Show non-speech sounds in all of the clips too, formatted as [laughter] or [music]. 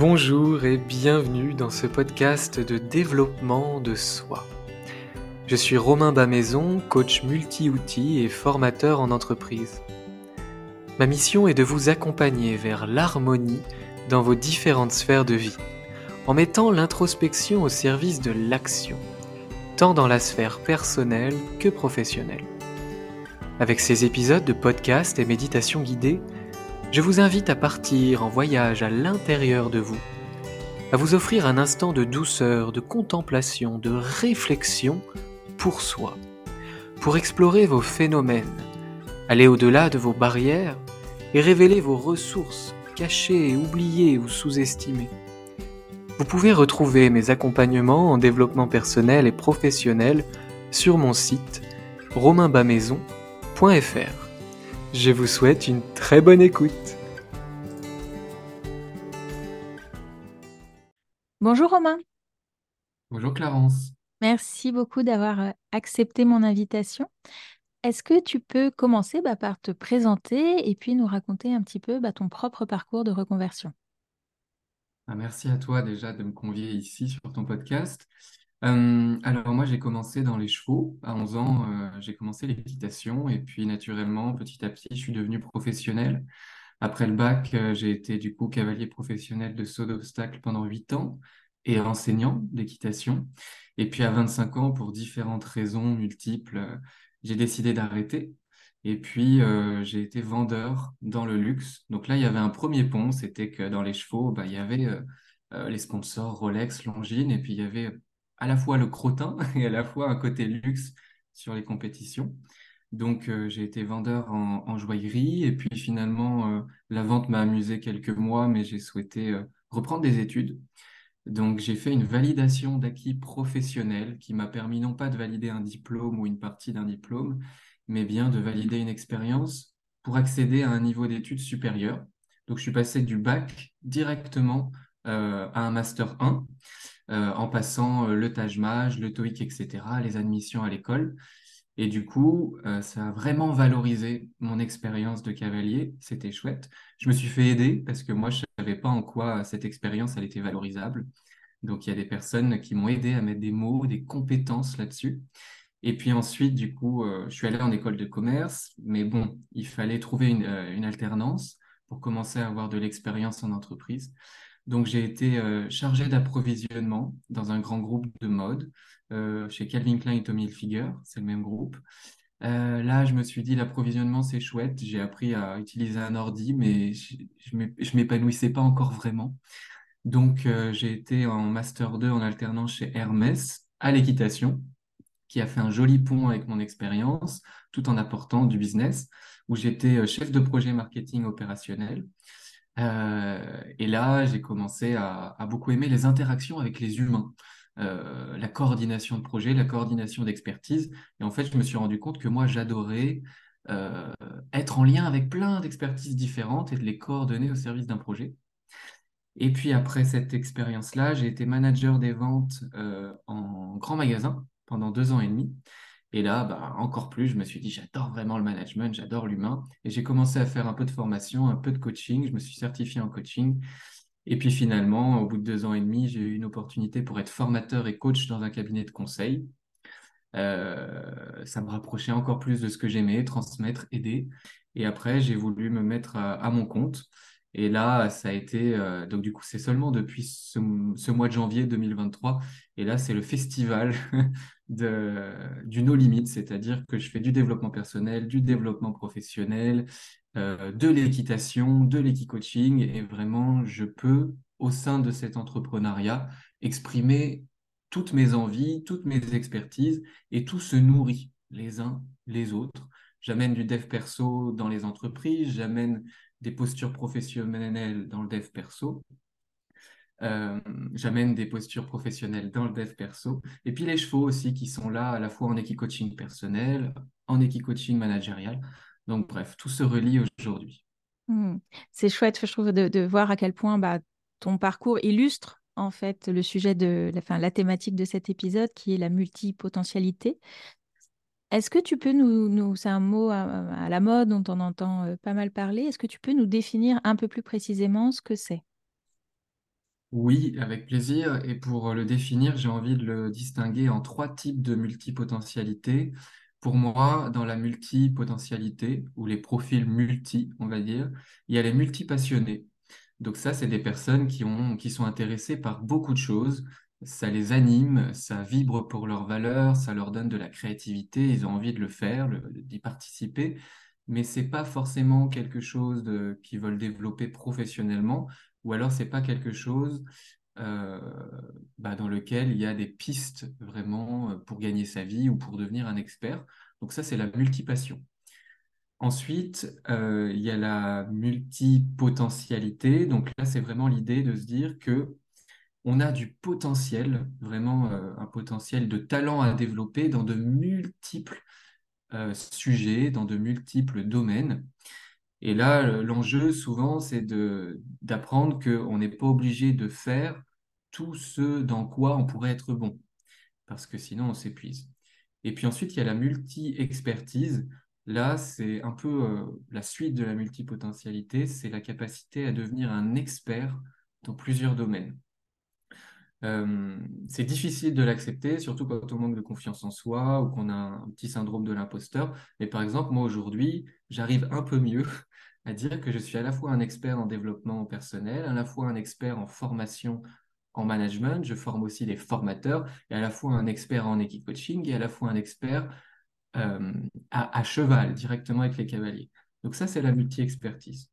Bonjour et bienvenue dans ce podcast de développement de soi. Je suis Romain Bamaison, coach multi-outils et formateur en entreprise. Ma mission est de vous accompagner vers l'harmonie dans vos différentes sphères de vie, en mettant l'introspection au service de l'action, tant dans la sphère personnelle que professionnelle. Avec ces épisodes de podcast et méditation guidée, je vous invite à partir en voyage à l'intérieur de vous, à vous offrir un instant de douceur, de contemplation, de réflexion pour soi, pour explorer vos phénomènes, aller au-delà de vos barrières et révéler vos ressources cachées, oubliées ou sous-estimées. Vous pouvez retrouver mes accompagnements en développement personnel et professionnel sur mon site romainbamaison.fr. Je vous souhaite une très bonne écoute. Bonjour Romain. Bonjour Clarence. Merci beaucoup d'avoir euh, accepté mon invitation. Est-ce que tu peux commencer bah, par te présenter et puis nous raconter un petit peu bah, ton propre parcours de reconversion? Ah, Merci à toi déjà de me convier ici sur ton podcast. Euh, alors moi j'ai commencé dans les chevaux. À 11 ans, euh, j'ai commencé l'équitation et puis naturellement, petit à petit, je suis devenu professionnel. Après le bac, euh, j'ai été du coup cavalier professionnel de saut d'obstacle pendant 8 ans et enseignant d'équitation. Et puis à 25 ans, pour différentes raisons multiples, j'ai décidé d'arrêter. Et puis j'ai été vendeur dans le luxe. Donc là, il y avait un premier pont, c'était que dans les chevaux, bah, il y avait les sponsors Rolex, Longines, et puis il y avait à la fois le crottin [laughs] et à la fois un côté luxe sur les compétitions. Donc, euh, j'ai été vendeur en, joaillerie et puis finalement, euh, la vente m'a amusé quelques mois, mais j'ai souhaité euh, reprendre des études. Donc, j'ai fait une validation d'acquis professionnel qui m'a permis non pas de valider un diplôme ou une partie d'un diplôme, mais bien de valider une expérience pour accéder à un niveau d'études supérieur. Donc, je suis passé du bac directement à un master 1. Euh, en passant euh, le Taj le TOEIC, etc., les admissions à l'école. Et du coup, euh, ça a vraiment valorisé mon expérience de cavalier. C'était chouette. Je me suis fait aider parce que moi, je ne savais pas en quoi cette expérience elle était valorisable. Donc, il y a des personnes qui m'ont aidé à mettre des mots, des compétences là-dessus. Et puis ensuite, du coup, je suis allé en école de commerce, mais bon, il fallait trouver une alternance pour commencer à avoir de l'expérience en entreprise. Donc, j'ai été euh, chargé d'approvisionnement dans un grand groupe de mode euh, chez Calvin Klein et Tommy Hilfiger, c'est le même groupe. Euh, là, je me suis dit, l'approvisionnement, c'est chouette. J'ai appris à utiliser un ordi, mais je m'épanouissais pas encore vraiment. Donc, j'ai été en Master 2 en alternance chez Hermès à l'équitation, qui a fait un joli pont avec mon expérience, tout en apportant du business, où j'étais chef de projet marketing opérationnel. Euh, et là, j'ai commencé à, beaucoup aimer les interactions avec les humains, euh, la coordination de projet, la coordination d'expertise. Et en fait, je me suis rendu compte que moi, j'adorais euh, être en lien avec plein d'expertises différentes et de les coordonner au service d'un projet. Et puis après cette expérience-là, j'ai été manager des ventes en grand magasin pendant deux ans et demi. Et là, bah, encore plus, je me suis dit, j'adore vraiment le management, j'adore l'humain. Et j'ai commencé à faire un peu de formation, un peu de coaching. Je me suis certifié en coaching. Et puis finalement, au bout de deux ans et demi, j'ai eu une opportunité pour être formateur et coach dans un cabinet de conseil. Euh, ça me rapprochait encore plus de ce que j'aimais, transmettre, aider. Et après, j'ai voulu me mettre à, mon compte. Et là, ça a été, euh, donc du coup, c'est seulement depuis ce, mois de janvier 2023. Et là, c'est le festival [laughs] de, du no limit, c'est-à-dire que je fais du développement personnel, du développement professionnel, euh, de l'équitation, de l'équicoaching, et vraiment, je peux, au sein de cet entrepreneuriat, exprimer toutes mes envies, toutes mes expertises, et tout se nourrit les uns les autres. J'amène du dev perso dans les entreprises, j'amène des postures professionnelles dans le dev perso, euh, j'amène des postures professionnelles dans le dev perso. Et puis les chevaux aussi qui sont là à la fois en équicoaching personnel, en équicoaching managérial. Donc bref, tout se relie aujourd'hui. Hmm. C'est chouette, je trouve, de, voir à quel point bah, ton parcours illustre en fait le sujet de la, fin, la thématique de cet épisode qui est la multipotentialité. Est-ce que tu peux nous, c'est un mot à, la mode dont on entend euh, pas mal parler, est-ce que tu peux nous définir un peu plus précisément ce que c'est? Oui, avec plaisir. Et pour le définir, j'ai envie de le distinguer en trois types de multipotentialité. Pour moi, dans la multipotentialité, ou les profils multi, on va dire, il y a les multipassionnés. Donc ça, c'est des personnes qui ont, qui sont intéressées par beaucoup de choses. Ça les anime, ça vibre pour leurs valeurs, ça leur donne de la créativité, ils ont envie de le faire, d'y participer. Mais c'est pas forcément quelque chose qu'ils veulent développer professionnellement ou alors c'est pas quelque chose euh, bah, dans lequel il y a des pistes vraiment euh, pour gagner sa vie ou pour devenir un expert. Donc ça, c'est la multipassion. Ensuite, euh, il y a la multipotentialité. Donc là, c'est vraiment l'idée de se dire que on a du potentiel, vraiment euh, un potentiel de talent à développer dans de multiples euh, sujets, dans de multiples domaines. Et là, le- l'enjeu, souvent, c'est d'apprendre qu'on n'est pas obligé de faire tout ce dans quoi on pourrait être bon, parce que sinon, on s'épuise. Et puis ensuite, il y a la multi-expertise. Là, c'est un peu euh, la suite de la multipotentialité, c'est la capacité à devenir un expert dans plusieurs domaines. Euh, c'est difficile de l'accepter, surtout quand on manque de confiance en soi ou qu'on a un petit syndrome de l'imposteur. Mais par exemple, moi aujourd'hui, j'arrive un peu mieux [laughs] à dire que je suis à la fois un expert en développement personnel, à la fois un expert en formation en management, je forme aussi des formateurs, et à la fois un expert en équipe coaching et à la fois un expert euh, à, à cheval, directement avec les cavaliers. Donc ça, c'est la multi-expertise.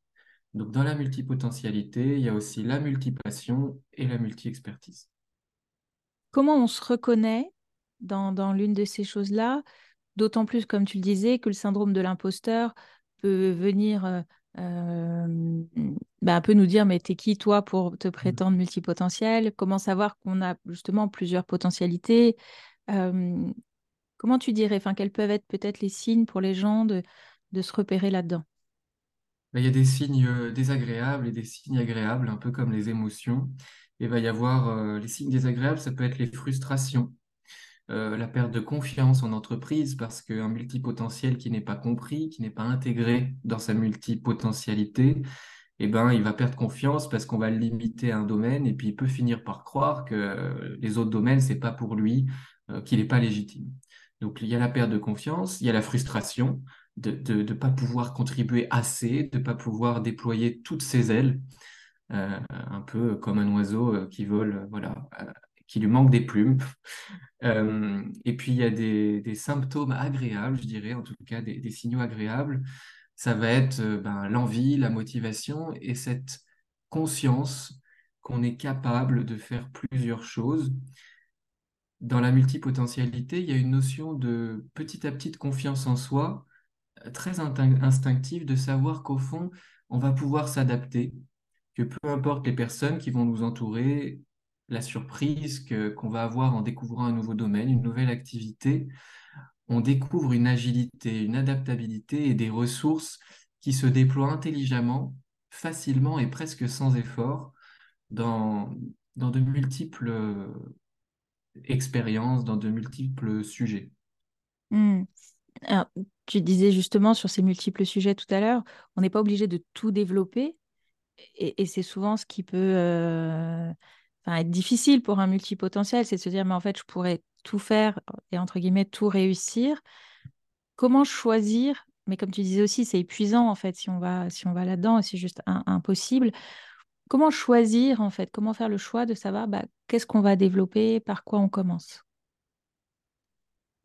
Donc dans la multipotentialité, il y a aussi la multipassion et la multi-expertise. Comment on se reconnaît dans, dans l'une de ces choses-là, d'autant plus, comme tu le disais, que le syndrome de l'imposteur peut venir euh, euh, bah, un peu nous dire, mais t'es qui toi pour te prétendre multipotentiel? Comment savoir qu'on a justement plusieurs potentialités? Euh, comment tu dirais, enfin, quels peuvent être peut-être les signes pour les gens de, de se repérer là-dedans? Ben, il y a des signes euh, désagréables et des signes agréables, un peu comme les émotions. Il va y avoir euh, les signes désagréables, ça peut être les frustrations, euh, la perte de confiance en entreprise, parce qu'un multipotentiel qui n'est pas compris, qui n'est pas intégré dans sa multipotentialité, eh ben, il va perdre confiance parce qu'on va le limiter à un domaine et puis il peut finir par croire que euh, les autres domaines, c'est pas pour lui, qu'il n'est pas légitime. Donc, il y a la perte de confiance, il y a la frustration de ne pas pouvoir contribuer assez, de ne pas pouvoir déployer toutes ses ailes, un peu comme un oiseau euh, qui vole, euh, voilà, euh, qui lui manque des plumes. Euh, et puis, il y a des, symptômes agréables, je dirais, en tout cas des, signaux agréables. Ça va être euh, ben, l'envie, la motivation et cette conscience qu'on est capable de faire plusieurs choses. Dans la multipotentialité, il y a une notion de petit à petit de confiance en soi, euh, très instinctive, de savoir qu'au fond, on va pouvoir s'adapter, que peu importe les personnes qui vont nous entourer, la surprise que, qu'on va avoir en découvrant un nouveau domaine, une nouvelle activité, on découvre une agilité, une adaptabilité et des ressources qui se déploient intelligemment, facilement et presque sans effort dans, dans de multiples euh, expériences, dans de multiples sujets. Hmm. Tu disais justement sur ces multiples sujets tout à l'heure, on n'est pas obligé de tout développer et, c'est souvent ce qui peut euh, être difficile pour un multipotentiel, c'est de se dire, mais en fait, je pourrais tout faire et entre guillemets tout réussir. Comment choisir? Mais comme tu disais aussi, c'est épuisant en fait si on va, si va là-dedans, c'est juste impossible. Comment choisir en fait? Comment faire le choix de savoir bah, qu'est-ce qu'on va développer, par quoi on commence?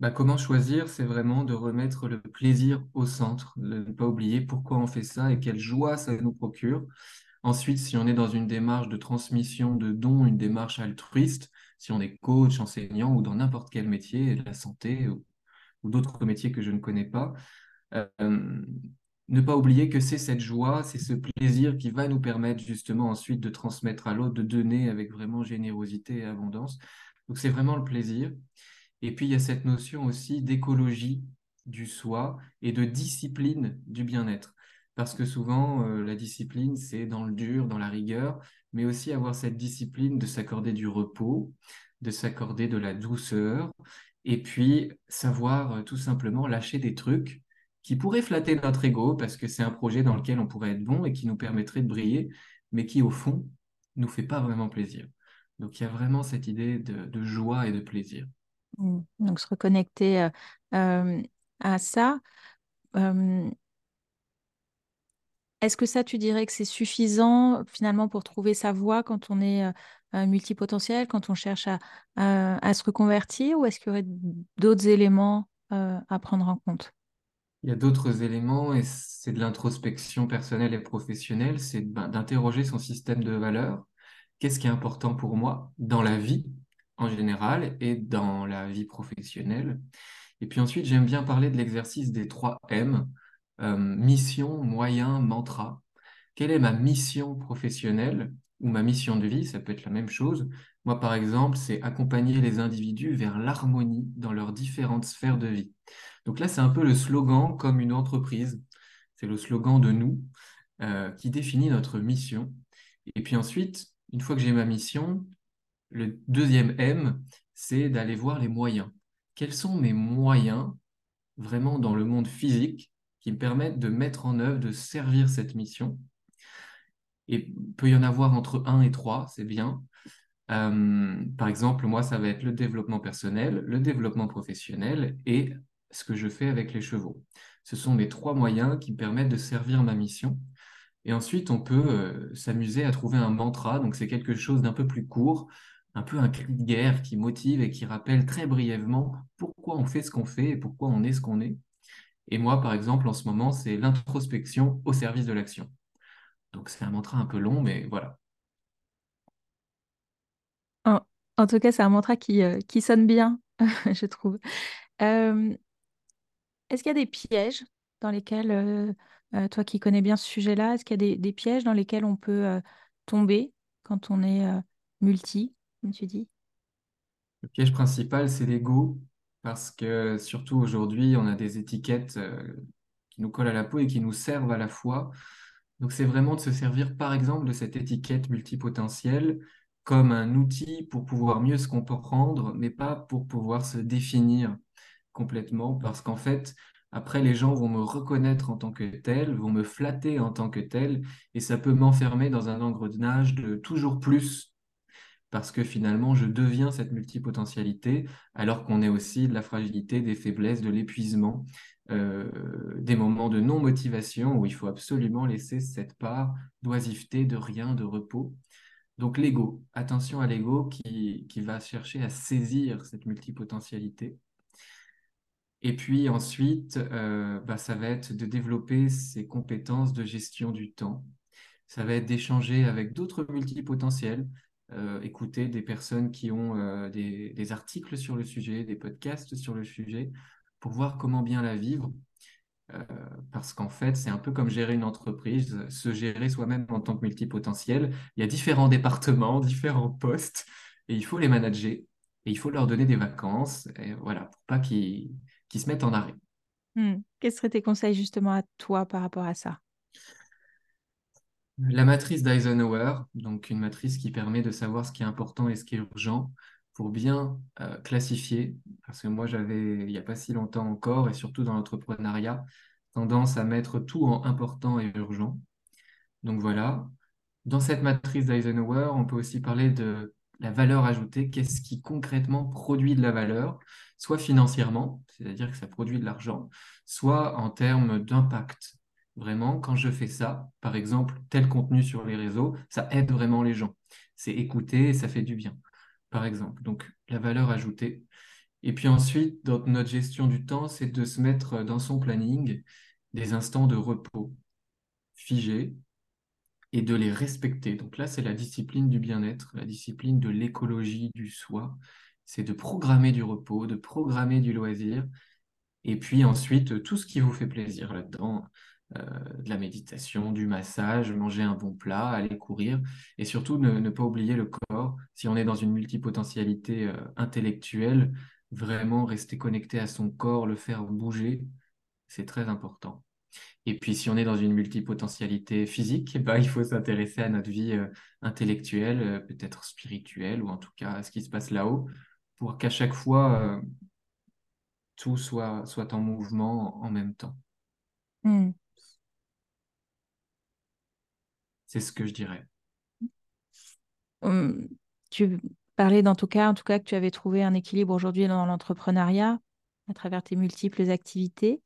Bah, comment choisir? C'est vraiment de remettre le plaisir au centre, de ne pas oublier pourquoi on fait ça et quelle joie ça nous procure. Ensuite, si on est dans une démarche de transmission de dons, une démarche altruiste, si on est coach, enseignant ou dans n'importe quel métier, la santé ou, ou d'autres métiers que je ne connais pas, euh, ne pas oublier que c'est cette joie, c'est ce plaisir qui va nous permettre justement ensuite de transmettre à l'autre, de donner avec vraiment générosité et abondance. Donc c'est vraiment le plaisir. Et puis il y a cette notion aussi d'écologie du soi et de discipline du bien-être. Parce que souvent, euh, la discipline, c'est dans le dur, dans la rigueur, mais aussi avoir cette discipline de s'accorder du repos, de s'accorder de la douceur, et puis savoir euh, tout simplement lâcher des trucs qui pourraient flatter notre ego, parce que c'est un projet dans lequel on pourrait être bon et qui nous permettrait de briller, mais qui, au fond, nous fait pas vraiment plaisir. Donc il y a vraiment cette idée de, joie et de plaisir. Mmh. Donc se reconnecter à ça. Est-ce que ça, tu dirais que c'est suffisant finalement pour trouver sa voie quand on est multipotentiel, quand on cherche à, se reconvertir, ou est-ce qu'il y aurait d'autres éléments à prendre en compte? Il y a d'autres éléments et c'est de l'introspection personnelle et professionnelle, c'est ben, d'interroger son système de valeurs. Qu'est-ce qui est important pour moi dans la vie en général et dans la vie professionnelle? Et puis ensuite, j'aime bien parler de l'exercice des trois M, euh, mission, moyen, mantra. Quelle est ma mission professionnelle ou ma mission de vie, ça peut être la même chose. Moi, par exemple, c'est accompagner les individus vers l'harmonie dans leurs différentes sphères de vie. Donc là, c'est un peu le slogan comme une entreprise. C'est le slogan de nous euh, qui définit notre mission. Et puis ensuite, une fois que j'ai ma mission, le deuxième M, c'est d'aller voir les moyens. Quels sont mes moyens vraiment dans le monde physique qui me permettent de mettre en œuvre, de servir cette mission et peut y en avoir entre 1 et 3, c'est bien. Euh, par exemple, moi, ça va être le développement personnel, le développement professionnel et ce que je fais avec les chevaux. Ce sont mes trois moyens qui me permettent de servir ma mission. Et ensuite, on peut euh, s'amuser à trouver un mantra. Donc, c'est quelque chose d'un peu plus court, un peu un cri de guerre qui motive et qui rappelle très brièvement pourquoi on fait ce qu'on fait et pourquoi on est ce qu'on est. Et moi, par exemple, en ce moment, c'est l'introspection au service de l'action. Donc c'est un mantra un peu long, mais voilà. En, tout cas, c'est un mantra qui, euh, qui sonne bien, [laughs] je trouve. Euh, est-ce qu'il y a des pièges dans lesquels, euh, toi qui connais bien ce sujet-là, est-ce qu'il y a des, pièges dans lesquels on peut tomber quand on est multi, comme tu dis? Le piège principal, c'est l'ego, parce que surtout aujourd'hui, on a des étiquettes qui nous collent à la peau et qui nous servent à la fois. Donc, c'est vraiment de se servir, par exemple, de cette étiquette multipotentielle comme un outil pour pouvoir mieux se comprendre, mais pas pour pouvoir se définir complètement, parce qu'en fait, après, les gens vont me reconnaître en tant que tel, vont me flatter en tant que tel, et ça peut m'enfermer dans un engrenage de toujours plus, parce que finalement, je deviens cette multipotentialité, alors qu'on est aussi de la fragilité, des faiblesses, de l'épuisement, euh, des moments de non-motivation où il faut absolument laisser cette part d'oisiveté, de rien, de repos. Donc l'ego, attention à l'ego qui, va chercher à saisir cette multipotentialité. Et puis ensuite, euh, bah, ça va être de développer ses compétences de gestion du temps. Ça va être d'échanger avec d'autres multipotentiels, écouter des personnes qui ont des, des, articles sur le sujet, des podcasts sur le sujet, pour voir comment bien la vivre. Euh, parce qu'en fait, c'est un peu comme gérer une entreprise, se gérer soi-même en tant que multipotentiel. Il y a différents [laughs] départements, différents postes, et il faut les manager, et il faut leur donner des vacances, et voilà, pour pas qu'ils se mettent en arrêt. Hmm. Quels seraient tes conseils justement à toi par rapport à ça? La matrice d'Eisenhower, donc une matrice qui permet de savoir ce qui est important et ce qui est urgent, pour bien euh, classifier, parce que moi j'avais, il n'y a pas si longtemps encore, et surtout dans l'entrepreneuriat, tendance à mettre tout en important et urgent. Donc voilà, dans cette matrice d'Eisenhower, on peut aussi parler de la valeur ajoutée, qu'est-ce qui concrètement produit de la valeur, soit financièrement, c'est-à-dire que ça produit de l'argent, soit en termes d'impact. Vraiment, quand je fais ça, par exemple, tel contenu sur les réseaux, ça aide vraiment les gens. C'est écouter et ça fait du bien par exemple. Donc, la valeur ajoutée. Et puis ensuite, notre gestion du temps, c'est de se mettre dans son planning des instants de repos figés et de les respecter. Donc là, c'est la discipline du bien-être, la discipline de l'écologie du soi. C'est de programmer du repos, de programmer du loisir. Et puis ensuite, tout ce qui vous fait plaisir là-dedans. Euh, de la méditation, du massage, manger un bon plat, aller courir, et surtout ne, pas oublier le corps. Si on est dans une multipotentialité euh, intellectuelle, vraiment rester connecté à son corps, le faire bouger, c'est très important. Et puis si on est dans une multipotentialité physique, bah, il faut s'intéresser à notre vie euh, intellectuelle, peut-être spirituelle, ou en tout cas à ce qui se passe là-haut, pour qu'à chaque fois, tout soit, soit en mouvement en même temps. Mmh. C'est ce que je dirais. hum, tu parlais dans tout cas, en tout cas, que tu avais trouvé un équilibre aujourd'hui dans l'entrepreneuriat à travers tes multiples activités.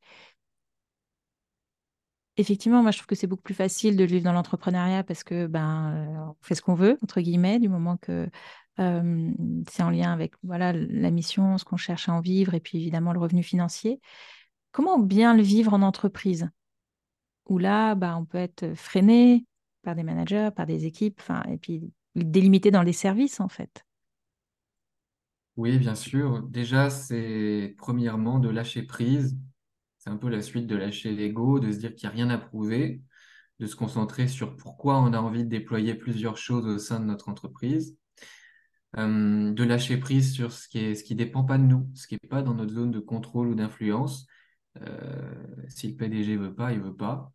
Effectivement, moi, je trouve que c'est beaucoup plus facile de vivre dans l'entrepreneuriat parce que ben, euh, on fait ce qu'on veut, entre guillemets, du moment que euh, c'est en lien avec voilà, la mission, ce qu'on cherche à en vivre et puis évidemment le revenu financier. Comment bien le vivre en entreprise? Où là, bah, on peut être freiné par des managers, par des équipes, et puis délimité dans les services en fait. Oui, bien sûr. Déjà, c'est premièrement de lâcher prise. C'est un peu la suite de lâcher l'ego, de se dire qu'il n'y a rien à prouver, de se concentrer sur pourquoi on a envie de déployer plusieurs choses au sein de notre entreprise, euh, de lâcher prise sur ce qui est, ce qui dépend pas de nous, ce qui n'est pas dans notre zone de contrôle ou d'influence. Euh, si le PDG veut pas, il veut pas.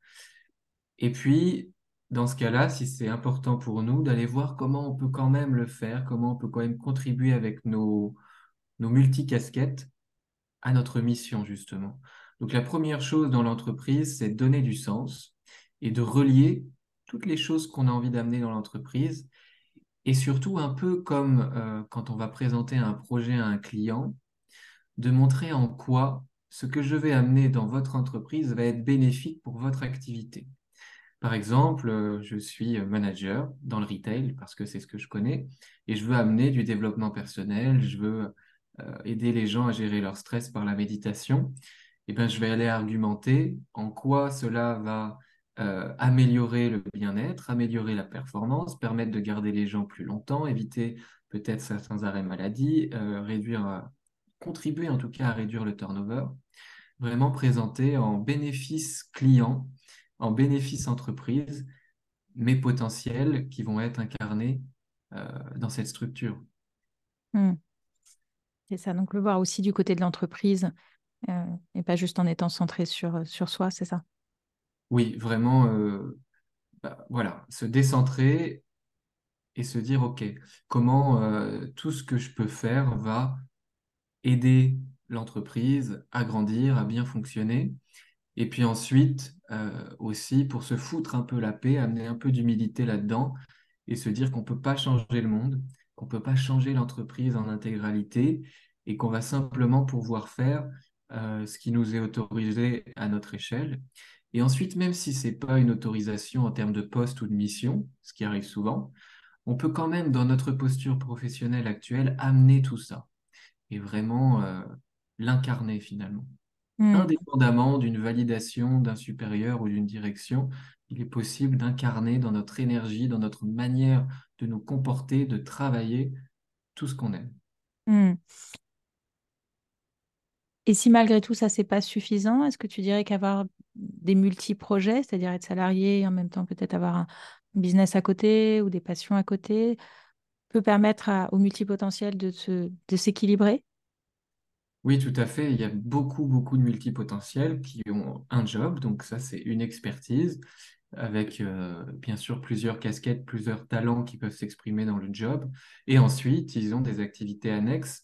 Et puis, dans ce cas-là, si c'est important pour nous, d'aller voir comment on peut quand même le faire, comment on peut quand même contribuer avec nos, nos multicasquettes à notre mission, justement. Donc la première chose dans l'entreprise, c'est de donner du sens et de relier toutes les choses qu'on a envie d'amener dans l'entreprise. Et surtout, un peu comme euh, quand on va présenter un projet à un client, de montrer en quoi ce que je vais amener dans votre entreprise va être bénéfique pour votre activité. Par exemple, euh, je suis manager dans le retail parce que c'est ce que je connais et je veux amener du développement personnel, je veux euh, aider les gens à gérer leur stress par la méditation. Eh ben, je vais aller argumenter en quoi cela va euh, améliorer le bien-être, améliorer la performance, permettre de garder les gens plus longtemps, éviter peut-être certains arrêts maladie, réduire, contribuer en tout cas à réduire le turnover. Vraiment présenter en bénéfice client en bénéfice entreprise, mes potentiels qui vont être incarnés euh, dans cette structure. Hmm. C'est ça, donc le voir aussi du côté de l'entreprise euh, et pas juste en étant centré sur, sur soi, c'est ça? Oui, vraiment, euh, bah, voilà, se décentrer et se dire, OK, comment tout ce que je peux faire va aider l'entreprise à grandir, à bien fonctionner. Et puis ensuite, euh, aussi, pour se foutre un peu la paix, amener un peu d'humilité là-dedans et se dire qu'on ne peut pas changer le monde, qu'on ne peut pas changer l'entreprise en intégralité et qu'on va simplement pouvoir faire euh, ce qui nous est autorisé à notre échelle. Et ensuite, même si ce n'est pas une autorisation en termes de poste ou de mission, ce qui arrive souvent, on peut quand même, dans notre posture professionnelle actuelle, amener tout ça et vraiment euh, l'incarner finalement. Hmm. Indépendamment d'une validation d'un supérieur ou d'une direction, il est possible d'incarner dans notre énergie, dans notre manière de nous comporter, de travailler, tout ce qu'on aime. Hmm. Et si malgré tout ça, c'est pas suffisant, est-ce que tu dirais qu'avoir des multi-projets, c'est-à-dire être salarié et en même temps peut-être avoir un business à côté ou des passions à côté, peut permettre à, au multipotentiel de, de s'équilibrer? Oui, tout à fait. Il y a beaucoup, beaucoup de multipotentiels qui ont un job. Donc ça, c'est une expertise avec euh, bien sûr plusieurs casquettes, plusieurs talents qui peuvent s'exprimer dans le job. Et ensuite, ils ont des activités annexes.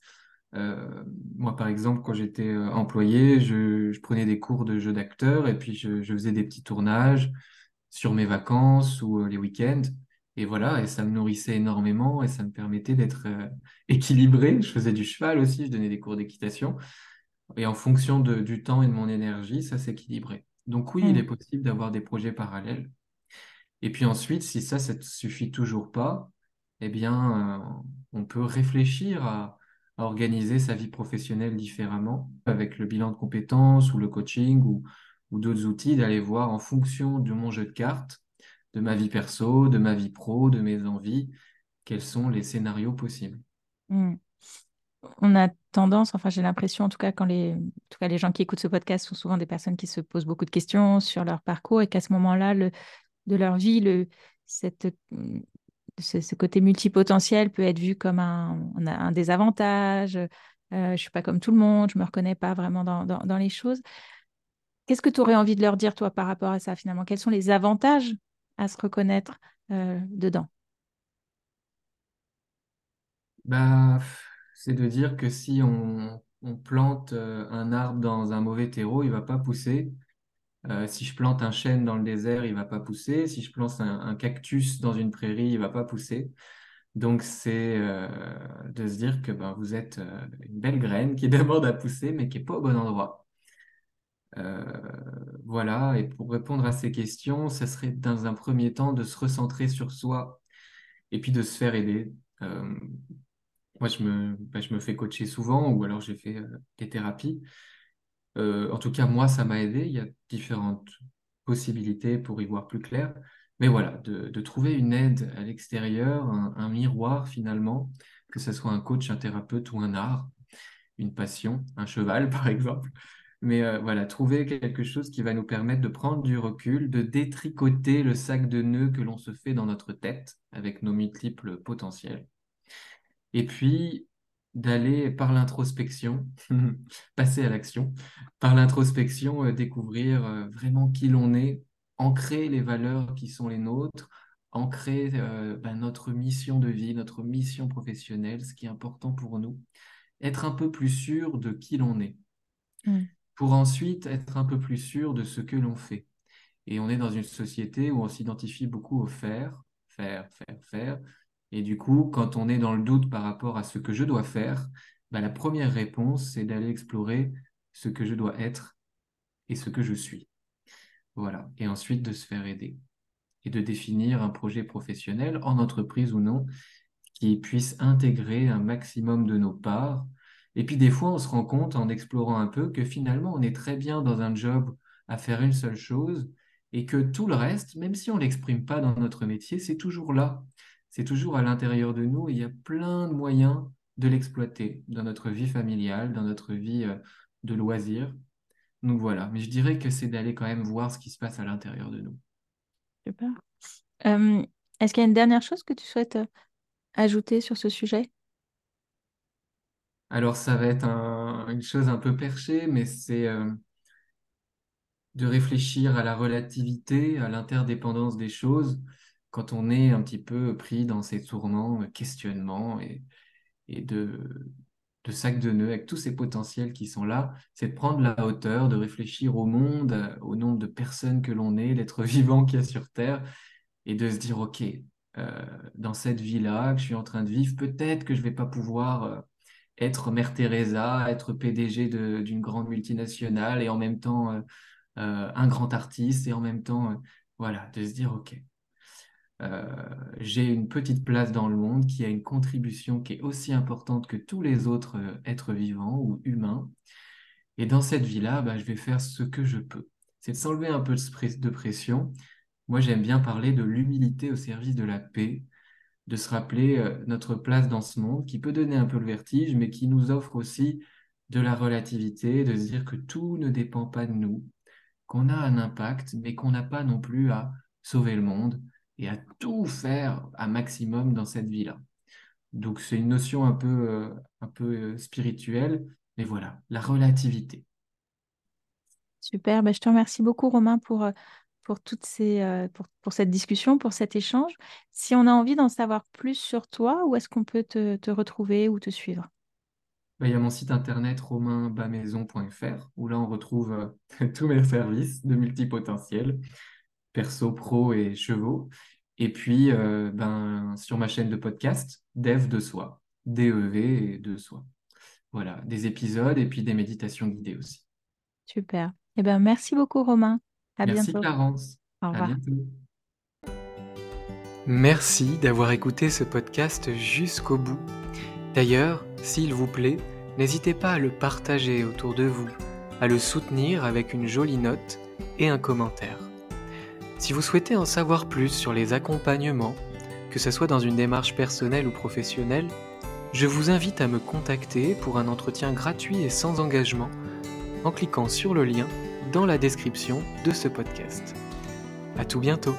Euh, moi, par exemple, quand j'étais euh, employé, je, prenais des cours de jeu d'acteur et puis je, je, faisais des petits tournages sur mes vacances ou les week-ends. Et voilà, et ça me nourrissait énormément et ça me permettait d'être euh, équilibré. Je faisais du cheval aussi, je donnais des cours d'équitation. Et en fonction de, du temps et de mon énergie, ça s'équilibrait. Donc oui, il mm. est possible d'avoir des projets parallèles. Et puis ensuite, si ça, ça ne suffit toujours pas, eh bien, euh, on peut réfléchir à, à, organiser sa vie professionnelle différemment avec le bilan de compétences ou le coaching ou, ou d'autres outils, d'aller voir en fonction de mon jeu de cartes de ma vie perso, de ma vie pro, de mes envies, quels sont les scénarios possibles? Hmm. On a tendance, enfin j'ai l'impression en tout cas quand les, gens qui écoutent ce podcast sont souvent des personnes qui se posent beaucoup de questions sur leur parcours et qu'à ce moment-là de leur vie, cette, ce, côté multipotentiel peut être vu comme un, désavantage. Euh, je ne suis pas comme tout le monde, je ne me reconnais pas vraiment dans, dans les choses. Qu'est-ce que tu aurais envie de leur dire, toi, par rapport à ça, finalement? Quels sont les avantages à se reconnaître euh, dedans bah, C'est de dire que si on, plante euh, un arbre dans un mauvais terreau, il ne va pas pousser. Euh, si je plante un chêne dans le désert, il ne va pas pousser. Si je plante un, cactus dans une prairie, il ne va pas pousser. Donc, c'est de se dire que ben, vous êtes une belle graine qui [laughs] demande à pousser, mais qui n'est pas au bon endroit. Voilà, et pour répondre à ces questions, ce serait dans un premier temps de se recentrer sur soi et puis de se faire aider. moi, je me, ben, je me fais coacher souvent ou alors j'ai fait des thérapies. en tout cas, moi, ça m'a aidé. Il y a différentes possibilités pour y voir plus clair. Mais voilà, de, trouver une aide à l'extérieur, un, miroir finalement, que ce soit un coach, un thérapeute ou un art, une passion, un cheval [laughs] par exemple. Mais euh, voilà, trouver quelque chose qui va nous permettre de prendre du recul, de détricoter le sac de nœuds que l'on se fait dans notre tête avec nos multiples potentiels. Et puis d'aller par l'introspection, [laughs] passer à l'action, par l'introspection, euh, découvrir euh, vraiment qui l'on est ancrer les valeurs qui sont les nôtres, ancrer ben, notre mission de vie, notre mission professionnelle, ce qui est important pour nous, être un peu plus sûr de qui l'on est, mm. Pour ensuite être un peu plus sûr de ce que l'on fait. Et on est dans une société où on s'identifie beaucoup au faire, faire, faire, faire. Et du coup, quand on est dans le doute par rapport à ce que je dois faire, ben, la première réponse, c'est d'aller explorer ce que je dois être et ce que je suis. Voilà. Et ensuite de se faire aider et de définir un projet professionnel, en entreprise ou non, qui puisse intégrer un maximum de nos parts. Et puis des fois, on se rend compte en explorant un peu que finalement, on est très bien dans un job à faire une seule chose et que tout le reste, même si on ne l'exprime pas dans notre métier, c'est toujours là. C'est toujours à l'intérieur de nous il y a plein de moyens de l'exploiter dans notre vie familiale, dans notre vie euh, de loisirs. Donc voilà, mais je dirais que c'est d'aller quand même voir ce qui se passe à l'intérieur de nous. Super. Euh, est-ce qu'il y a une dernière chose que tu souhaites euh, ajouter sur ce sujet? Alors ça va être une chose un peu perchée, mais c'est euh, de réfléchir à la relativité, à l'interdépendance des choses quand on est un petit peu pris dans ces tourments, questionnements et, et de, de sac de nœuds, avec tous ces potentiels qui sont là, c'est de prendre la hauteur, de réfléchir au monde, euh, au nombre de personnes que l'on est, l'être [laughs] vivant qu'il y a sur Terre, et de se dire, OK, euh, dans cette vie-là que je suis en train de vivre, peut-être que je ne vais pas pouvoir euh, être Mère Teresa, être PDG d'une grande multinationale, et en même temps un grand artiste, et en même temps, voilà, de se dire, OK, euh, j'ai une petite place dans le monde qui a une contribution qui est aussi importante que tous les autres euh, êtres vivants ou humains. Et dans cette vie-là, bah, je vais faire ce que je peux. C'est de s'enlever un peu de pression. Moi, j'aime bien parler de l'humilité au service de la paix, de se rappeler euh, notre place dans ce monde qui peut donner un peu le vertige, mais qui nous offre aussi de la relativité, de se dire que tout ne dépend pas de nous, qu'on a un impact, mais qu'on n'a pas non plus à sauver le monde, et à tout faire à maximum dans cette vie-là. Donc c'est une notion un peu, euh, un peu euh, spirituelle, mais voilà, la relativité. Super, ben, je te remercie beaucoup Romain pour, pour, toutes ces, pour, pour, cette discussion, pour cet échange. Si on a envie d'en savoir plus sur toi, où est-ce qu'on peut te, te, retrouver ou te suivre? Ben, Il y a mon site internet romainbamaison.fr où là on retrouve [laughs] tous mes services de multipotentiel perso, pro et chevaux. Et puis, euh, ben, sur ma chaîne de podcast, Dev de soi, D-E-V de soi. Voilà, des épisodes et puis des méditations guidées aussi. Super. Eh ben, merci beaucoup, Romain. À merci, bientôt. Clarence. Au revoir. À bientôt. Merci d'avoir écouté ce podcast jusqu'au bout. D'ailleurs, s'il vous plaît, n'hésitez pas à le partager autour de vous, à le soutenir avec une jolie note et un commentaire. Si vous souhaitez en savoir plus sur les accompagnements, que ce soit dans une démarche personnelle ou professionnelle, je vous invite à me contacter pour un entretien gratuit et sans engagement en cliquant sur le lien dans la description de ce podcast. À tout bientôt!